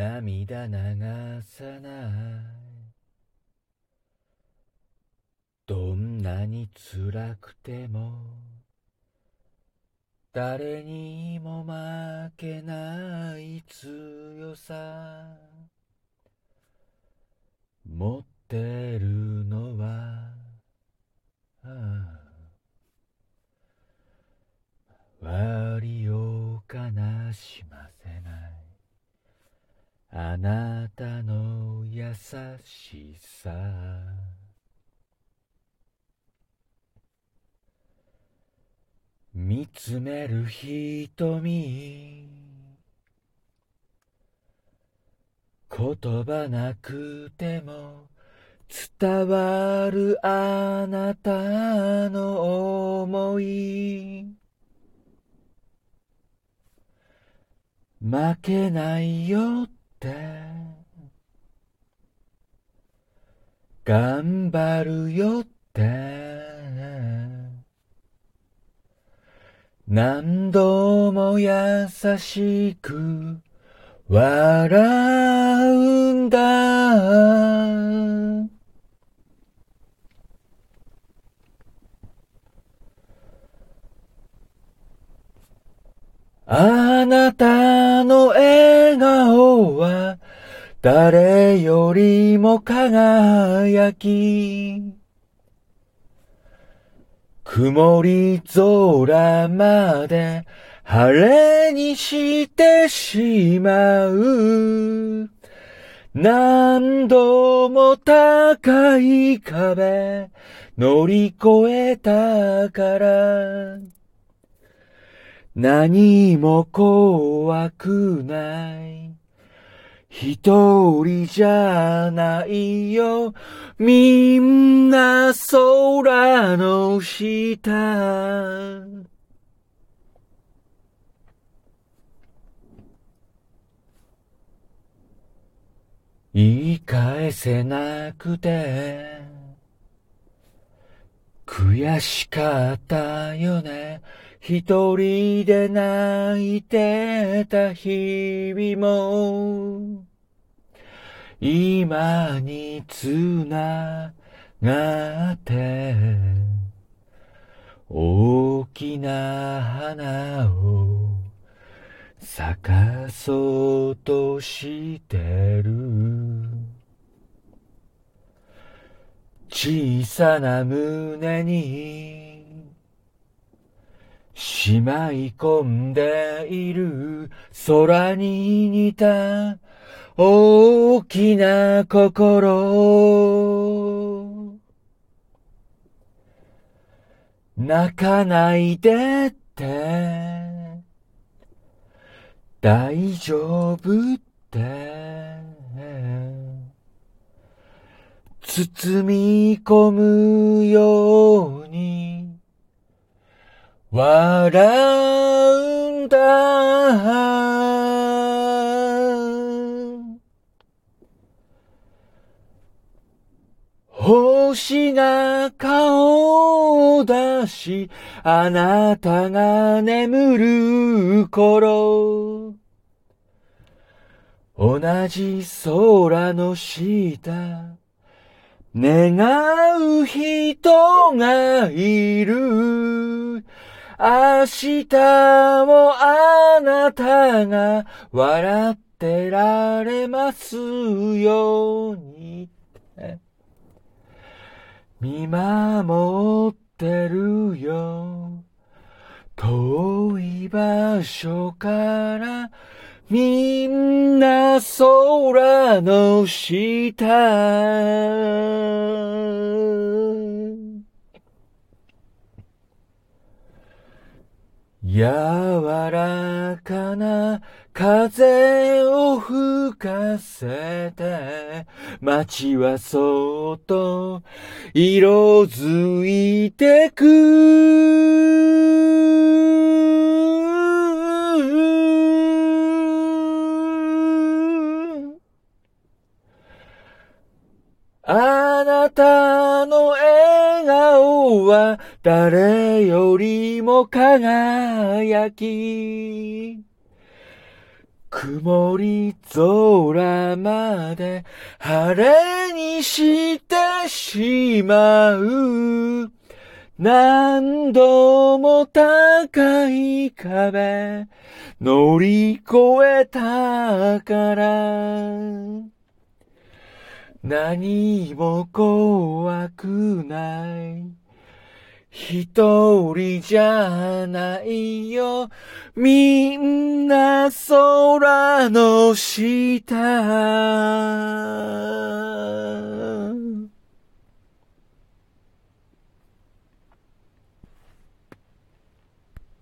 涙流さない。どんなに辛くても誰にも負けない強さ。持ってるのは、ああ割を悲しませないあなたの優しさ。見つめる瞳。言葉なくても伝わるあなたの思い。負けないよって頑張るよって。何度も優しく笑うんだ。あなたの笑顔は誰よりも輝き曇り空まで晴れにしてしまう。何度も高い壁乗り越えたから。何も怖くない。一人じゃないよ。みんな空の下。言い返せなくて悔しかったよね。一人で泣いてた日々も、今につながって、大きな花を咲かそうとしてる。小さな胸にしまい込んでいる空に似た大きな心。泣かないでって大丈夫って包み込むように。笑うんだ。星が顔を出し、あなたが眠る頃、同じ空の下、願う人がいる。明日もあなたが笑ってられますように見守ってるよ遠い場所からみんな空の下。柔らかな風を吹かせて街はそっと色づいてく。あなたの笑顔は誰よりも輝き、曇り空まで晴れにしてしまう。何度も高い壁乗り越えたから何も怖くない一人じゃないよ。みんな空の下。